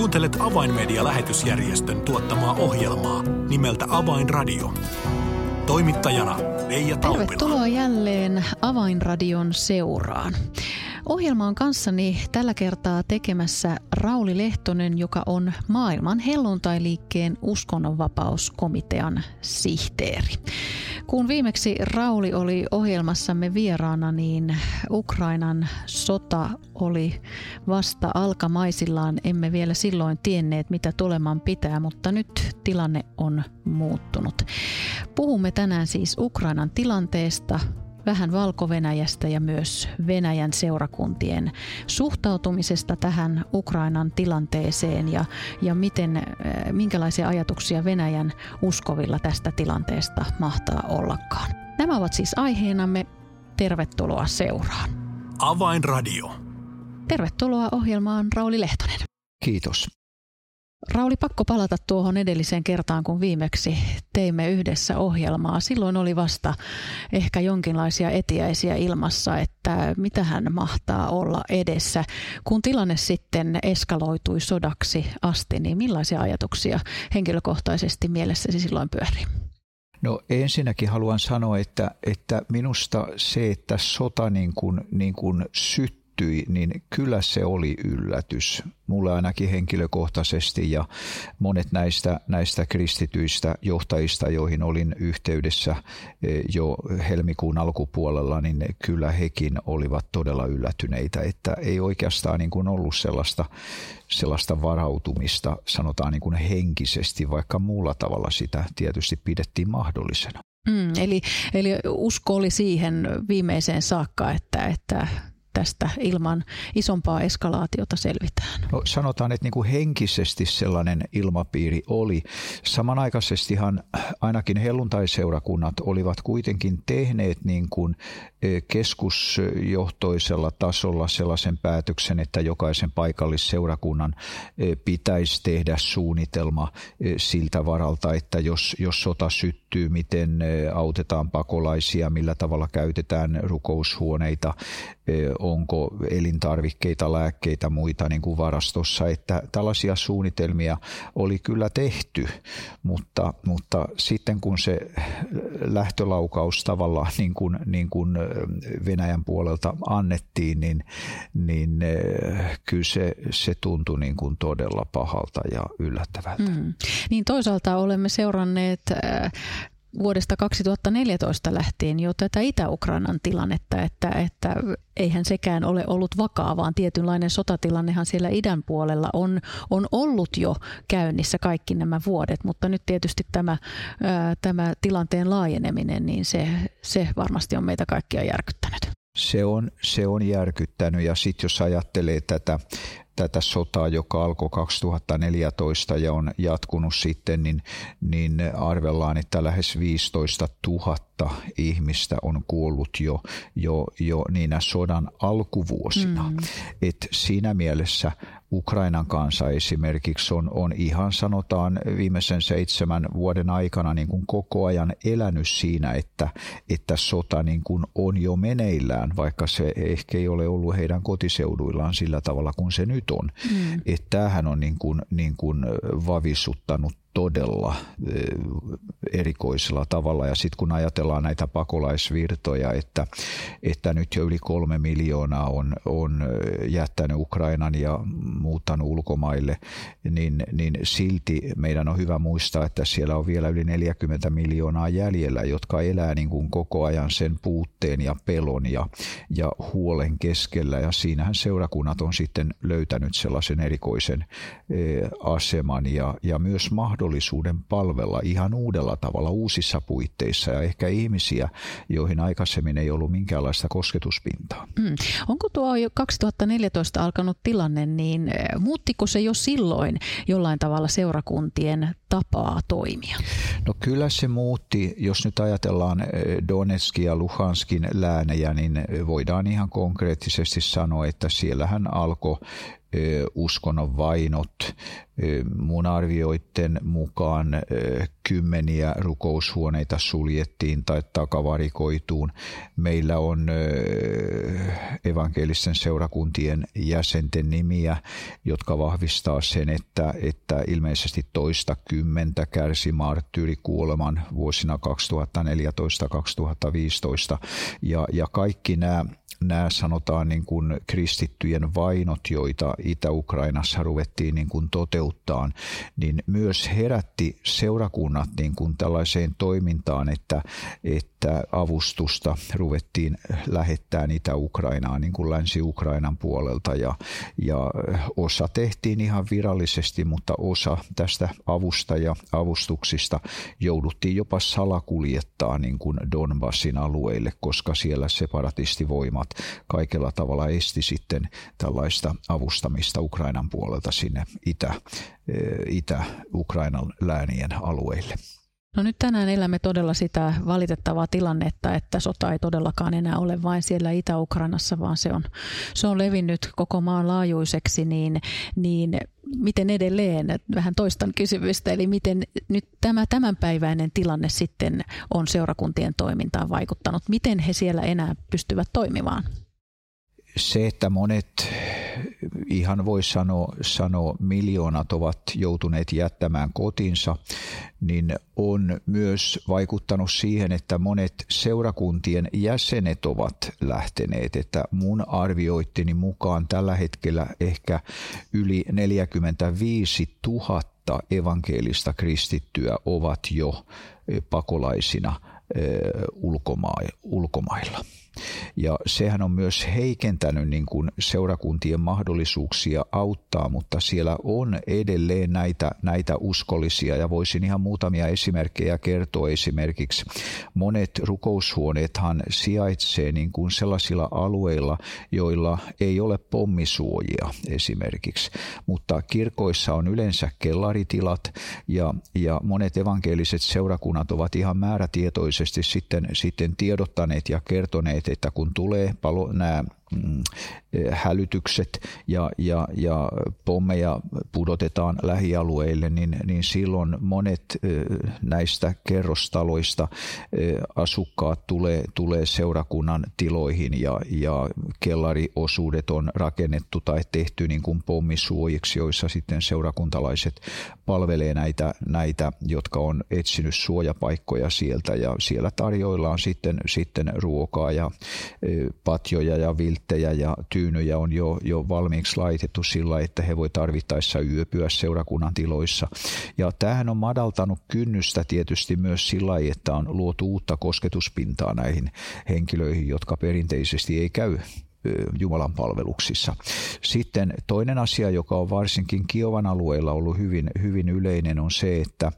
Kuuntelet Avainmedia-lähetysjärjestön tuottamaa ohjelmaa nimeltä Avainradio. Toimittajana Leija Taupila. Tervetuloa jälleen Avainradion seuraan. Ohjelma on kanssani tällä kertaa tekemässä Rauli Lehtonen, joka on maailman helluntailiikkeen uskonnonvapauskomitean sihteeri. Kun viimeksi Rauli oli ohjelmassamme vieraana, niin Ukrainan sota oli vasta alkamaisillaan. Emme vielä silloin tienneet, mitä tuleman pitää, mutta nyt tilanne on muuttunut. Puhumme tänään siis Ukrainan tilanteesta, vähän Valko-Venäjästä ja myös Venäjän seurakuntien suhtautumisesta tähän Ukrainan tilanteeseen ja, ja miten, äh, minkälaisia ajatuksia Venäjän uskovilla tästä tilanteesta mahtaa ollakaan. Nämä ovat siis aiheenamme. Tervetuloa seuraan. Avainradio. Tervetuloa ohjelmaan Rauli Lehtonen. Kiitos. Rauli, pakko palata tuohon edelliseen kertaan, kun viimeksi teimme yhdessä ohjelmaa. Silloin oli vasta ehkä jonkinlaisia etiäisiä ilmassa, että mitä hän mahtaa olla edessä. Kun tilanne sitten eskaloitui sodaksi asti, niin millaisia ajatuksia henkilökohtaisesti mielessäsi silloin pyörii? No ensinnäkin haluan sanoa, että, että minusta se, että sota niin kuin, niin kuin syttyi, syttyi, niin kyllä se oli yllätys. Mulle ainakin henkilökohtaisesti ja monet näistä, näistä kristityistä johtajista, joihin olin yhteydessä eh, jo helmikuun alkupuolella, niin kyllä hekin olivat todella yllätyneitä, että ei oikeastaan niin kuin ollut sellaista, sellaista varautumista, sanotaan niin kuin henkisesti, vaikka muulla tavalla sitä tietysti pidettiin mahdollisena. Mm, eli, eli usko oli siihen viimeiseen saakka, että, että tästä ilman isompaa eskalaatiota selvitään? No, sanotaan, että niin kuin henkisesti sellainen ilmapiiri oli. Samanaikaisestihan ainakin helluntaiseurakunnat olivat kuitenkin tehneet niin kuin e, keskusjohtoisella tasolla sellaisen päätöksen, että jokaisen paikallisseurakunnan e, pitäisi tehdä suunnitelma e, siltä varalta, että jos, jos sota syttyy, miten autetaan pakolaisia, millä tavalla käytetään rukoushuoneita, onko elintarvikkeita, lääkkeitä, muita niin kuin varastossa, että tällaisia suunnitelmia oli kyllä tehty, mutta, mutta sitten kun se lähtölaukaus tavallaan niin kuin, niin kuin Venäjän puolelta annettiin, niin, niin kyllä se, se tuntui niin kuin todella pahalta ja yllättävältä. Mm. Niin toisaalta olemme seuranneet vuodesta 2014 lähtien jo tätä Itä-Ukrainan tilannetta, että, että eihän sekään ole ollut vakaa, vaan tietynlainen sotatilannehan siellä idän puolella on, on ollut jo käynnissä kaikki nämä vuodet, mutta nyt tietysti tämä, ää, tämä tilanteen laajeneminen, niin se, se varmasti on meitä kaikkia järkyttänyt. Se on, se on järkyttänyt ja sitten jos ajattelee tätä tätä sotaa, joka alkoi 2014 ja on jatkunut sitten, niin, niin arvellaan, että lähes 15 000 ihmistä on kuollut jo, jo, jo niinä sodan alkuvuosina. Mm. Et siinä mielessä Ukrainan kansa esimerkiksi on, on ihan sanotaan viimeisen seitsemän vuoden aikana niin kuin koko ajan elänyt siinä, että, että sota niin kuin on jo meneillään, vaikka se ehkä ei ole ollut heidän kotiseuduillaan sillä tavalla kuin se nyt on. Mm. Että tämähän on niin kuin, niin kuin vavisuttanut todella erikoisella tavalla. Ja sitten kun ajatellaan näitä pakolaisvirtoja, että, että nyt jo yli kolme miljoonaa on, on jättänyt Ukrainan ja muuttanut ulkomaille, niin, niin silti meidän on hyvä muistaa, että siellä on vielä yli 40 miljoonaa jäljellä, jotka elää niin kuin koko ajan sen puutteen ja pelon ja, ja huolen keskellä. Ja siinähän seurakunnat on sitten löytänyt sellaisen erikoisen aseman ja, ja myös mahdollisuuden mahdollisuuden palvella ihan uudella tavalla uusissa puitteissa ja ehkä ihmisiä, joihin aikaisemmin ei ollut minkäänlaista kosketuspintaa. Mm. Onko tuo jo 2014 alkanut tilanne, niin eh, muuttiko se jo silloin jollain tavalla seurakuntien tapaa toimia? No kyllä se muutti. Jos nyt ajatellaan eh, Donetskin ja Luhanskin läänejä, niin voidaan ihan konkreettisesti sanoa, että siellähän alkoi uskonnon vainot mun arvioiden mukaan kymmeniä rukoushuoneita suljettiin tai takavarikoituun. Meillä on evankelisten seurakuntien jäsenten nimiä, jotka vahvistaa sen, että, että ilmeisesti toista kymmentä kärsi marttyyrikuoleman vuosina 2014-2015. Ja, ja kaikki nämä nämä sanotaan niin kuin kristittyjen vainot, joita Itä-Ukrainassa ruvettiin niin kuin toteuttaa, niin myös herätti seurakunnat niin kuin tällaiseen toimintaan, että, että avustusta ruvettiin lähettää Itä-Ukrainaan niin kuin Länsi-Ukrainan puolelta ja, ja osa tehtiin ihan virallisesti, mutta osa tästä avusta ja avustuksista jouduttiin jopa salakuljettaa niin kuin Donbassin alueille, koska siellä separatistivoimat kaikella tavalla esti sitten tällaista avustamista Ukrainan puolelta sinne Itä, Itä-Ukrainan läänien alueille. No nyt tänään elämme todella sitä valitettavaa tilannetta, että sota ei todellakaan enää ole vain siellä Itä-Ukrainassa, vaan se on, se on levinnyt koko maan laajuiseksi, niin, niin miten edelleen, vähän toistan kysymystä, eli miten nyt tämä tämänpäiväinen tilanne sitten on seurakuntien toimintaan vaikuttanut? Miten he siellä enää pystyvät toimimaan? Se, että monet ihan voi sanoa, sanoa miljoonat ovat joutuneet jättämään kotinsa, niin on myös vaikuttanut siihen, että monet seurakuntien jäsenet ovat lähteneet. Että mun arvioittini mukaan tällä hetkellä ehkä yli 45 000 evankelista kristittyä ovat jo pakolaisina ulkomailla. Ja sehän on myös heikentänyt niin kuin seurakuntien mahdollisuuksia auttaa, mutta siellä on edelleen näitä, näitä uskollisia ja voisin ihan muutamia esimerkkejä kertoa. Esimerkiksi monet rukoushuoneethan sijaitsee niin kuin sellaisilla alueilla, joilla ei ole pommisuojia esimerkiksi, mutta kirkoissa on yleensä kellaritilat ja, ja monet evankeliset seurakunnat ovat ihan määrätietoisesti sitten, sitten tiedottaneet ja kertoneet, että kun tulee palo, nämä hälytykset ja, ja, ja pommeja pudotetaan lähialueille, niin, niin silloin monet näistä kerrostaloista asukkaat tulee, tulee seurakunnan tiloihin ja, ja kellariosuudet on rakennettu tai tehty niin kuin pommisuojiksi, joissa sitten seurakuntalaiset palvelee näitä, näitä, jotka on etsinyt suojapaikkoja sieltä. Ja siellä tarjoillaan sitten, sitten ruokaa ja patjoja ja vilttejä ja tyynyjä on jo, jo valmiiksi laitettu sillä, että he voi tarvittaessa yöpyä seurakunnan tiloissa. Ja tämähän on madaltanut kynnystä tietysti myös sillä, että on luotu uutta kosketuspintaa näihin henkilöihin, jotka perinteisesti ei käy Jumalan palveluksissa. Sitten toinen asia, joka on varsinkin Kiovan alueella ollut hyvin, hyvin yleinen, on se, että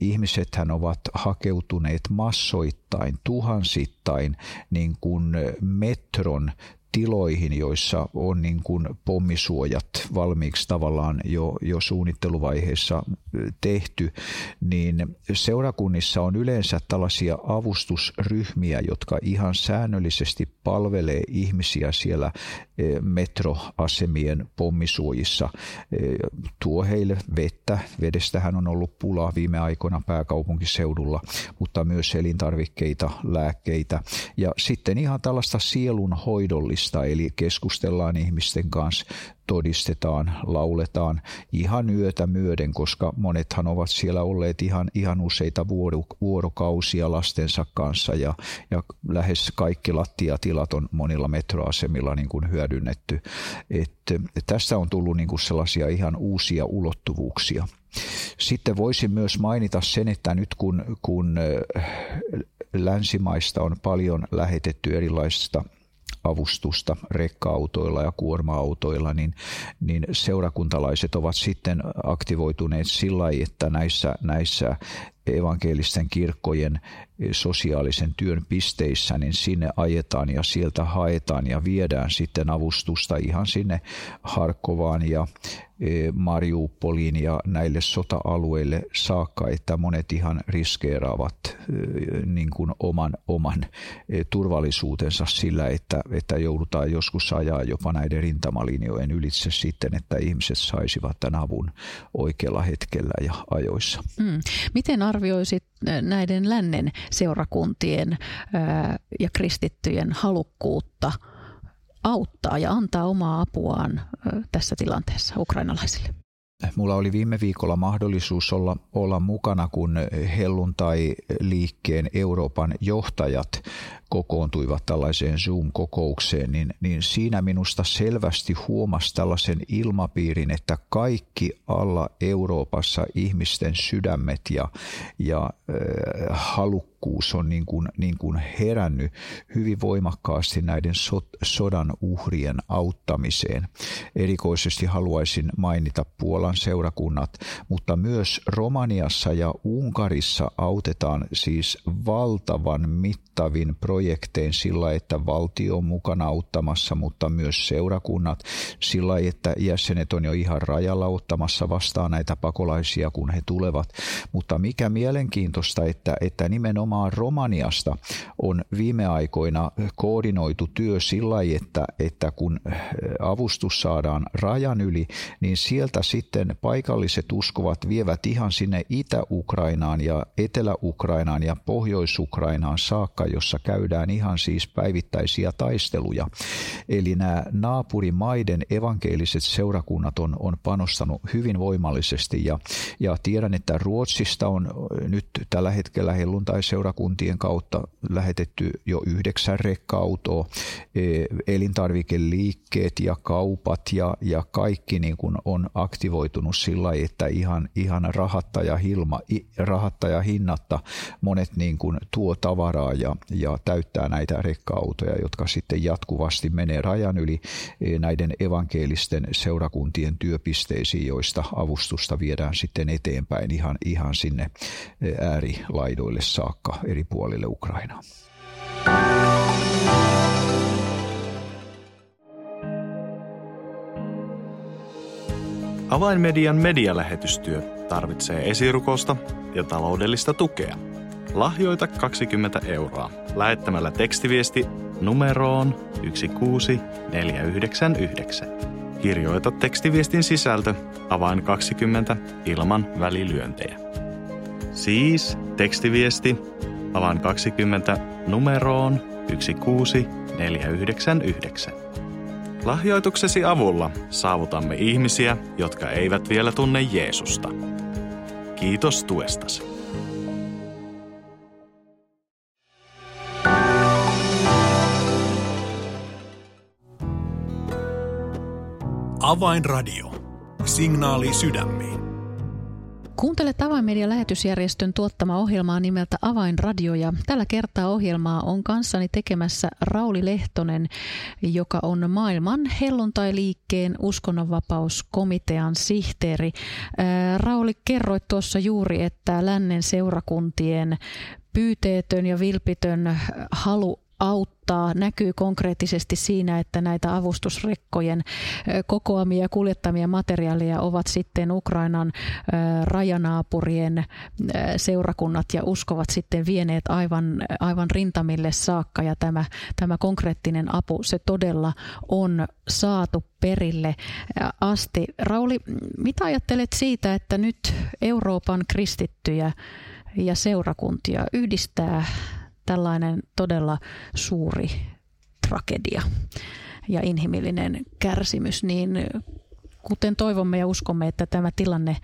ihmisethän ovat hakeutuneet massoittain, tuhansittain niin kuin metron tiloihin, joissa on niin kuin pommisuojat valmiiksi tavallaan jo, jo suunnitteluvaiheessa tehty, niin seurakunnissa on yleensä tällaisia avustusryhmiä, jotka ihan säännöllisesti palvelee ihmisiä siellä metroasemien pommisuojissa. Tuo heille vettä, vedestähän on ollut pulaa viime aikoina pääkaupunkiseudulla, mutta myös elintarvikkeita, lääkkeitä ja sitten ihan tällaista sielun hoidollista juhlista, eli keskustellaan ihmisten kanssa, todistetaan, lauletaan ihan yötä myöden, koska monethan ovat siellä olleet ihan, ihan useita vuorokausia lastensa kanssa ja, ja lähes kaikki lattiatilat on monilla metroasemilla niin kuin hyödynnetty. Et, tästä on tullut niin kuin sellaisia ihan uusia ulottuvuuksia. Sitten voisin myös mainita sen, että nyt kun, kun länsimaista on paljon lähetetty erilaisista avustusta rekka-autoilla ja kuorma-autoilla, niin, niin seurakuntalaiset ovat sitten aktivoituneet sillä että näissä, näissä evankelisten kirkkojen sosiaalisen työn pisteissä, niin sinne ajetaan ja sieltä haetaan ja viedään sitten avustusta ihan sinne Harkovaan ja Mariupoliin ja näille sota-alueille saakka, että monet ihan riskeeraavat e, niin kuin oman, oman e, turvallisuutensa sillä, että, että joudutaan joskus ajaa jopa näiden rintamalinjojen ylitse sitten, että ihmiset saisivat tämän avun oikealla hetkellä ja ajoissa. Mm. Miten arvioisit näiden lännen seurakuntien ja kristittyjen halukkuutta – auttaa ja antaa omaa apuaan tässä tilanteessa ukrainalaisille? Mulla oli viime viikolla mahdollisuus olla, olla mukana, kun helluntai-liikkeen Euroopan johtajat kokoontuivat tällaiseen Zoom-kokoukseen, niin, niin siinä minusta selvästi huomasi tällaisen ilmapiirin, että kaikki alla Euroopassa ihmisten sydämet ja, ja äh, halukkuus on niin kuin, niin kuin herännyt hyvin voimakkaasti näiden so, sodan uhrien auttamiseen. Erikoisesti haluaisin mainita Puolan seurakunnat, mutta myös Romaniassa ja Unkarissa autetaan siis valtavan mittavin projektein sillä, että valtio on mukana auttamassa, mutta myös seurakunnat sillä, että jäsenet on jo ihan rajalla ottamassa vastaan näitä pakolaisia, kun he tulevat. Mutta mikä mielenkiintoista, että, että nimenomaan Romaniasta on viime aikoina koordinoitu työ sillä, että, että kun avustus saadaan rajan yli, niin sieltä sitten paikalliset uskovat vievät ihan sinne Itä-Ukrainaan ja Etelä-Ukrainaan ja Pohjois-Ukrainaan saakka, jossa käydään ihan siis päivittäisiä taisteluja. Eli nämä naapurimaiden evankeeliset seurakunnat on, on panostanut hyvin voimallisesti ja, ja tiedän, että Ruotsista on nyt tällä hetkellä helluntai-seurakuntien kautta lähetetty jo yhdeksän rekka-autoa, e, elintarvikeliikkeet ja kaupat ja, ja kaikki niin kuin on aktivoitunut sillä että ihan, ihan rahatta ja, hilma, rahatta ja hinnatta monet niin kuin tuo tavaraa ja, ja täyttää näitä rekka-autoja, jotka sitten jatkuvasti menee rajan yli e, näiden evankelisten seurakuntien työpisteisiin, joista avustusta viedään sitten eteenpäin ihan, ihan sinne e, äärilaidoille saakka eri puolille Ukrainaa. Avainmedian medialähetystyö tarvitsee esirukosta ja taloudellista tukea. Lahjoita 20 euroa lähettämällä tekstiviesti numeroon 16499. Kirjoita tekstiviestin sisältö avain 20 ilman välilyöntejä. Siis tekstiviesti avain 20 numeroon 16499. Lahjoituksesi avulla saavutamme ihmisiä, jotka eivät vielä tunne Jeesusta. Kiitos tuestasi. Avainradio. Signaali sydämiin. Kuuntelet Avainmedian lähetysjärjestön tuottama ohjelmaa nimeltä Avainradio ja tällä kertaa ohjelmaa on kanssani tekemässä Rauli Lehtonen, joka on maailman helluntai-liikkeen uskonnonvapauskomitean sihteeri. Rauli, kerroit tuossa juuri, että lännen seurakuntien pyyteetön ja vilpitön halu auttaa näkyy konkreettisesti siinä, että näitä avustusrekkojen kokoamia ja kuljettamia materiaaleja ovat sitten Ukrainan rajanaapurien seurakunnat ja uskovat sitten vieneet aivan, aivan rintamille saakka ja tämä, tämä konkreettinen apu, se todella on saatu perille asti. Rauli, mitä ajattelet siitä, että nyt Euroopan kristittyjä ja seurakuntia yhdistää tällainen todella suuri tragedia ja inhimillinen kärsimys, niin kuten toivomme ja uskomme, että tämä tilanne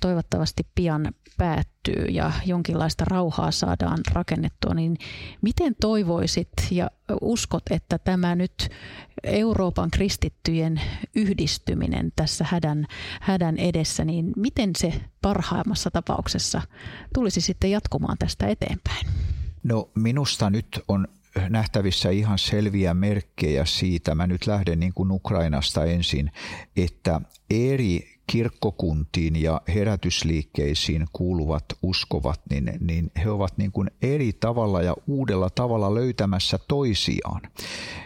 toivottavasti pian päättyy ja jonkinlaista rauhaa saadaan rakennettua, niin miten toivoisit ja uskot, että tämä nyt Euroopan kristittyjen yhdistyminen tässä hädän, hädän edessä, niin miten se parhaimmassa tapauksessa tulisi sitten jatkumaan tästä eteenpäin? No minusta nyt on nähtävissä ihan selviä merkkejä siitä, mä nyt lähden niin kuin Ukrainasta ensin, että eri kirkkokuntiin ja herätysliikkeisiin kuuluvat uskovat, niin, niin he ovat niin kuin eri tavalla ja uudella tavalla löytämässä toisiaan.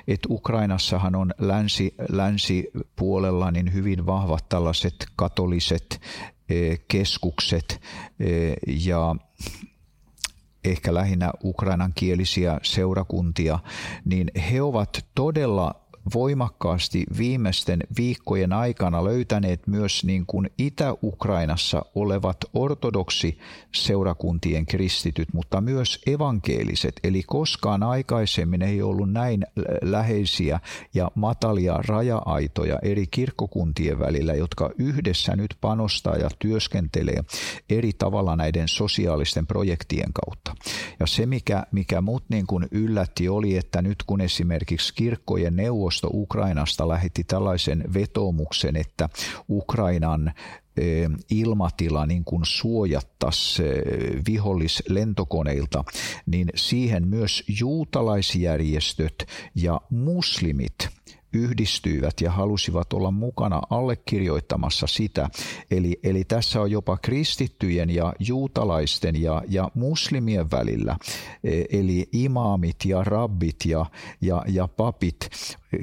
Et Ukrainassahan on länsi, länsipuolella niin hyvin vahvat tällaiset katoliset eh, keskukset eh, ja ehkä lähinnä ukrainan kielisiä seurakuntia, niin he ovat todella voimakkaasti viimeisten viikkojen aikana löytäneet myös niin kuin Itä-Ukrainassa olevat ortodoksi seurakuntien kristityt, mutta myös evankeeliset. Eli koskaan aikaisemmin ei ollut näin läheisiä ja matalia raja-aitoja eri kirkkokuntien välillä, jotka yhdessä nyt panostaa ja työskentelee eri tavalla näiden sosiaalisten projektien kautta. Ja se, mikä, mikä mut niin kuin yllätti, oli, että nyt kun esimerkiksi kirkkojen neuvos neuvosto Ukrainasta lähetti tällaisen vetomuksen, että Ukrainan eh, ilmatila niin kuin suojattaisiin eh, vihollislentokoneilta, niin siihen myös juutalaisjärjestöt ja muslimit – yhdistyivät ja halusivat olla mukana allekirjoittamassa sitä. Eli, eli tässä on jopa kristittyjen ja juutalaisten ja, ja muslimien välillä, e, eli imaamit ja rabbit ja, ja, ja papit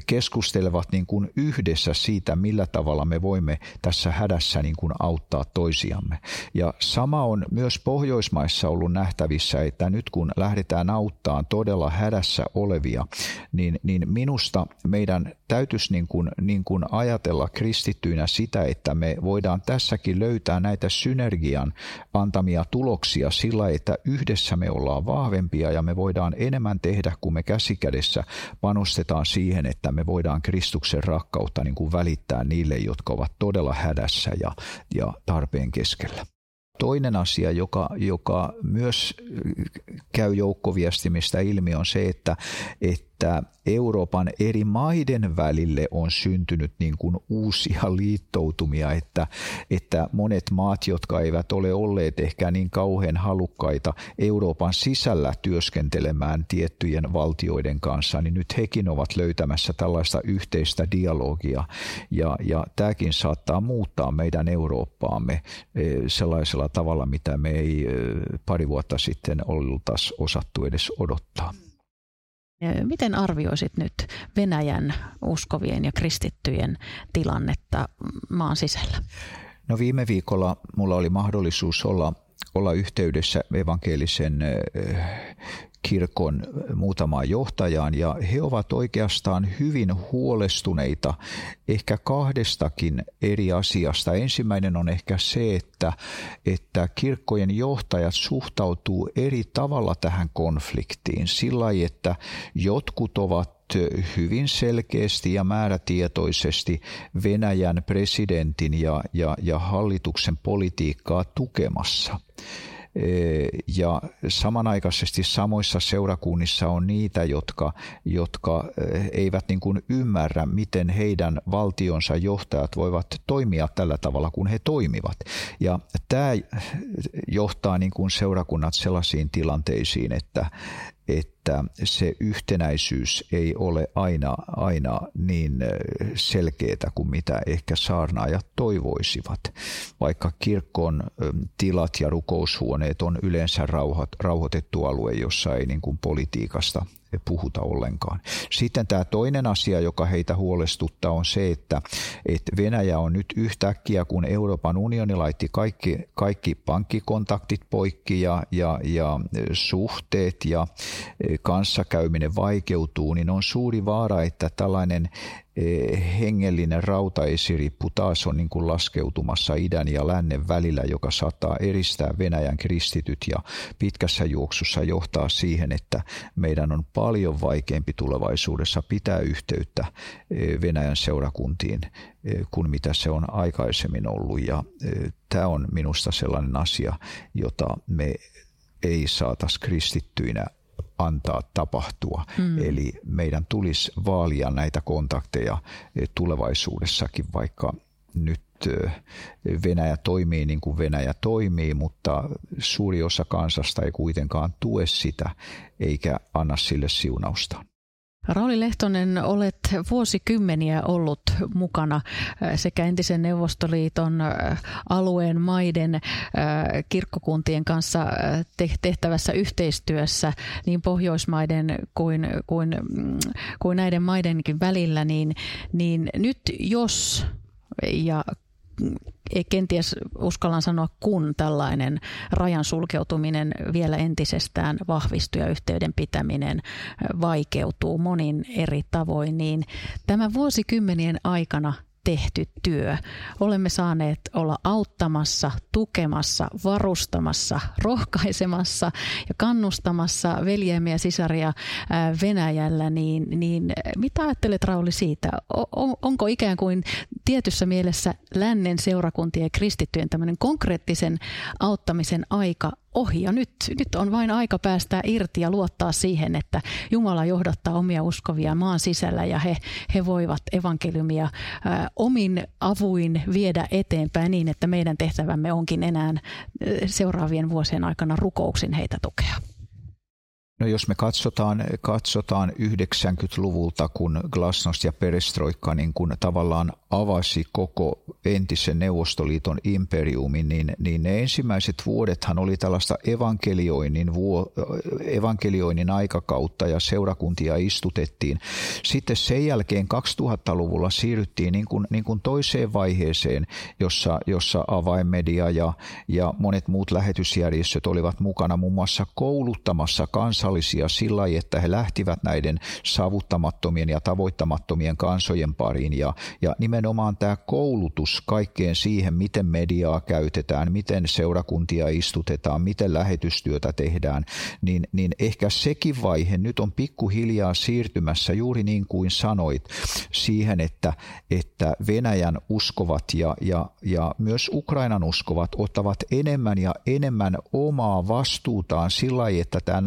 keskustelevat niin kuin yhdessä siitä, millä tavalla me voimme tässä hädässä niin kuin auttaa toisiamme. Ja sama on myös Pohjoismaissa ollut nähtävissä, että nyt kun lähdetään auttaa todella hädässä olevia, niin, niin minusta meidän täytyisi niin kuin, niin kuin ajatella kristittyinä sitä, että me voidaan tässäkin löytää näitä synergian antamia tuloksia sillä, että yhdessä me ollaan vahvempia ja me voidaan enemmän tehdä, kun me käsikädessä panostetaan siihen, että me voidaan Kristuksen rakkautta niin kuin välittää niille, jotka ovat todella hädässä ja, ja tarpeen keskellä. Toinen asia, joka, joka myös käy joukkoviestimistä ilmi, on se, että, että että Euroopan eri maiden välille on syntynyt niin kuin uusia liittoutumia, että, että monet maat, jotka eivät ole olleet ehkä niin kauhean halukkaita Euroopan sisällä työskentelemään tiettyjen valtioiden kanssa, niin nyt hekin ovat löytämässä tällaista yhteistä dialogia. Ja, ja tämäkin saattaa muuttaa meidän Eurooppaamme eh, sellaisella tavalla, mitä me ei eh, pari vuotta sitten oltaisi osattu edes odottaa. Miten arvioisit nyt Venäjän uskovien ja kristittyjen tilannetta maan sisällä? No viime viikolla mulla oli mahdollisuus olla, olla yhteydessä evankelisen kirkon muutamaan johtajaan ja he ovat oikeastaan hyvin huolestuneita ehkä kahdestakin eri asiasta. Ensimmäinen on ehkä se, että, että kirkkojen johtajat suhtautuu eri tavalla tähän konfliktiin. Sillä että jotkut ovat hyvin selkeästi ja määrätietoisesti Venäjän presidentin ja, ja, ja hallituksen politiikkaa tukemassa. Ja samanaikaisesti samoissa seurakunnissa on niitä, jotka, jotka eivät niin kuin ymmärrä, miten heidän valtionsa johtajat voivat toimia tällä tavalla, kun he toimivat. Ja tämä johtaa niin kuin seurakunnat sellaisiin tilanteisiin, että, että se yhtenäisyys ei ole aina, aina niin selkeää kuin mitä ehkä saarnaajat toivoisivat. Vaikka kirkon tilat ja rukoushuoneet on yleensä rauhoitettu alue, jossa ei niin kuin politiikasta puhuta ollenkaan. Sitten tämä toinen asia, joka heitä huolestuttaa, on se, että, että Venäjä on nyt yhtäkkiä, kun Euroopan unioni laitti kaikki, kaikki pankkikontaktit poikki ja, ja, ja suhteet ja kanssakäyminen vaikeutuu, niin on suuri vaara, että tällainen hengellinen rautaesirippu taas on niin kuin laskeutumassa idän ja lännen välillä, joka saattaa eristää Venäjän kristityt ja pitkässä juoksussa johtaa siihen, että meidän on paljon vaikeampi tulevaisuudessa pitää yhteyttä eh, Venäjän seurakuntiin eh, kuin mitä se on aikaisemmin ollut. Ja tämä on minusta sellainen asia, jota me ei saataisi kristittyinä antaa tapahtua. Mm. Eli meidän tulisi vaalia näitä kontakteja eh, tulevaisuudessakin, vaikka nyt eh, Venäjä toimii niin kuin Venäjä toimii, mutta suuri osa kansasta ei kuitenkaan tue sitä eikä anna sille siunausta. Rauli Lehtonen, olet vuosikymmeniä ollut mukana äh, sekä entisen Neuvostoliiton äh, alueen maiden äh, kirkkokuntien kanssa tehtävässä yhteistyössä niin Pohjoismaiden kuin, kuin, mm, kuin näiden maidenkin välillä, niin, niin nyt jos ja kenties uskallan sanoa, kun tällainen rajan sulkeutuminen vielä entisestään vahvistuu ja yhteyden pitäminen vaikeutuu monin eri tavoin, niin tämä vuosikymmenien aikana tehty työ. Olemme saaneet olla auttamassa, tukemassa, varustamassa, rohkaisemassa ja kannustamassa veljemme ja sisaria Venäjällä, niin, niin mitä ajattelet Rauli siitä? onko ikään kuin tietyssä mielessä lännen seurakuntien ja kristittyjen tämmöinen konkreettisen auttamisen aika ohi ja nyt, nyt on vain aika päästää irti ja luottaa siihen, että Jumala johdattaa omia uskovia maan sisällä ja he, he voivat evankeliumia ä, omin avuin viedä eteenpäin niin, että meidän tehtävämme onkin enää seuraavien vuosien aikana rukouksin heitä tukea. No jos me katsotaan, katsotaan 90-luvulta, kun Glasnost ja Perestroikka niin kun tavallaan avasi koko entisen Neuvostoliiton imperiumin, niin, niin ne ensimmäiset vuodethan oli tällaista evankelioinnin, vuo, evankelioinnin aikakautta ja seurakuntia istutettiin. Sitten sen jälkeen 2000-luvulla siirryttiin niin kuin, niin kuin toiseen vaiheeseen, jossa, jossa avainmedia ja, ja monet muut lähetysjärjestöt olivat mukana muun muassa kouluttamassa kansallisia sillä että he lähtivät näiden saavuttamattomien ja tavoittamattomien kansojen pariin. Ja, ja nimenomaan tämä koulutus kaikkeen siihen, miten mediaa käytetään, miten seurakuntia istutetaan, miten lähetystyötä tehdään, niin, niin ehkä sekin vaihe nyt on pikkuhiljaa siirtymässä juuri niin kuin sanoit siihen, että, että Venäjän uskovat ja, ja, ja myös Ukrainan uskovat ottavat enemmän ja enemmän omaa vastuutaan sillä lailla, että tämä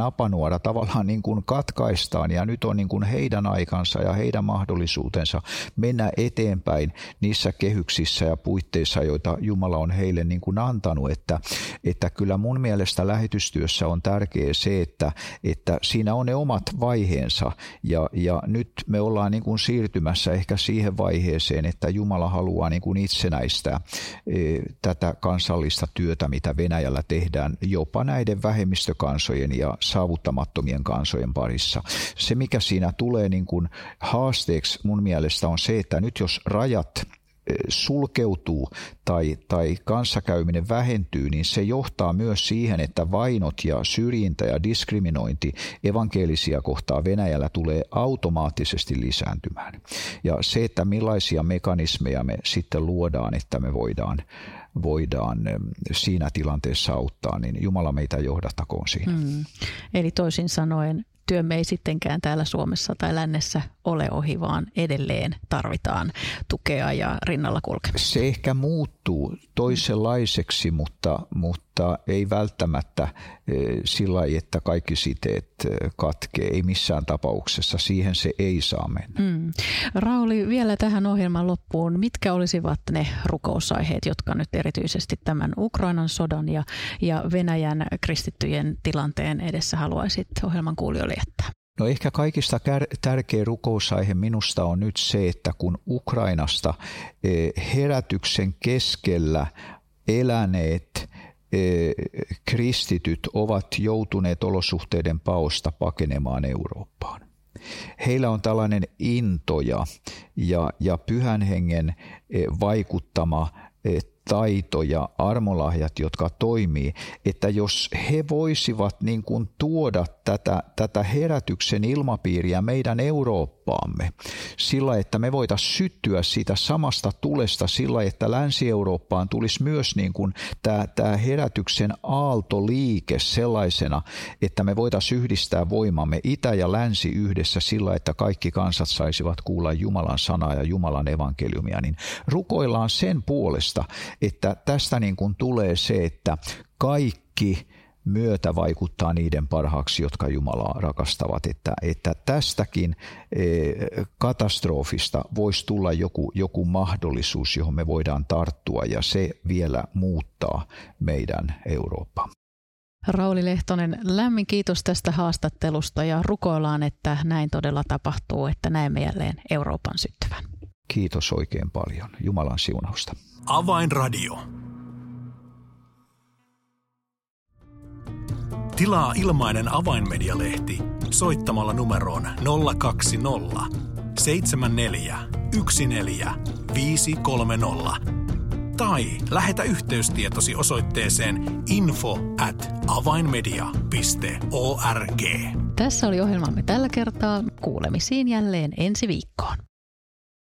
napanuora tavallaan niin kuin katkaistaan ja nyt on niin kuin heidän aikansa ja heidän mahdollisuutensa mennä eteenpäin niissä kehyksissä ja puitteissa, joita Jumala on heille niin kuin antanut. Että, että kyllä mun mielestä lähetystyössä on tärkeää se, että, että siinä on ne omat vaiheensa ja, ja nyt me ollaan niin kuin siirtymässä ehkä siihen vaiheeseen, että Jumala haluaa niin kuin itsenäistää e, tätä kansallista työtä, mitä Venäjällä tehdään jopa näiden vähemmistökansojen ja saavuttamattomien kansojen parissa. Se, mikä siinä tulee niin kuin haasteeksi mun mielestä on se, että nyt jos raja rajat eh, sulkeutuu tai, tai kanssakäyminen vähentyy, niin se johtaa myös siihen, että vainot ja syrjintä ja diskriminointi evankelisia kohtaa Venäjällä tulee automaattisesti lisääntymään. Ja se, että millaisia mekanismeja me sitten luodaan, että me voidaan, voidaan eh, siinä tilanteessa auttaa, niin Jumala meitä johdattakoon siinä. Mm. Eli toisin sanoen työmme ei sittenkään täällä Suomessa tai lännessä ole ohi, vaan edelleen tarvitaan tukea ja rinnalla kulkemista. Se ehkä muuttuu toisenlaiseksi, mutta, mutta ei välttämättä eh, sillä lailla, että kaikki siteet eh, katkee. Ei missään tapauksessa. Siihen se ei saa mennä. Mm. Rauli, vielä tähän ohjelman loppuun. Mitkä olisivat ne rukousaiheet, jotka nyt erityisesti tämän Ukrainan sodan ja, ja Venäjän kristittyjen tilanteen edessä haluaisit ohjelman kuulijoille jättää? No ehkä kaikista tärkeä rukousaihe minusta on nyt se, että kun Ukrainasta e, herätyksen keskellä eläneet e, kristityt ovat joutuneet olosuhteiden paosta pakenemaan Eurooppaan. Heillä on tällainen into ja, ja, ja pyhän hengen e, vaikuttama taito ja armolahjat, jotka toimii, että jos he voisivat niin kuin tuoda tätä, tätä herätyksen ilmapiiriä meidän Eurooppaamme sillä, että me voitaisiin syttyä siitä samasta tulesta sillä, että Länsi-Eurooppaan tulisi myös niin kuin tämä, tämä herätyksen aaltoliike sellaisena, että me voitaisiin yhdistää voimamme Itä ja Länsi yhdessä sillä, että kaikki kansat saisivat kuulla Jumalan sanaa ja Jumalan evankeliumia, niin rukoillaan sen puolesta, että tästä niin kuin tulee se, että kaikki myötä vaikuttaa niiden parhaaksi, jotka Jumalaa rakastavat. Että, että tästäkin eh, katastrofista voisi tulla joku, joku mahdollisuus, johon me voidaan tarttua ja se vielä muuttaa meidän Eurooppaa. Rauli Lehtonen, lämmin kiitos tästä haastattelusta ja rukoillaan, että näin todella tapahtuu, että näemme jälleen Euroopan syttyvän. Kiitos oikein paljon. Jumalan siunausta. Avainradio. Tilaa ilmainen avainmedialehti soittamalla numeroon 020 74 14 530 tai lähetä yhteystietosi osoitteeseen info at avainmedia.org. Tässä oli ohjelmamme tällä kertaa. Kuulemisiin jälleen ensi viikkoon.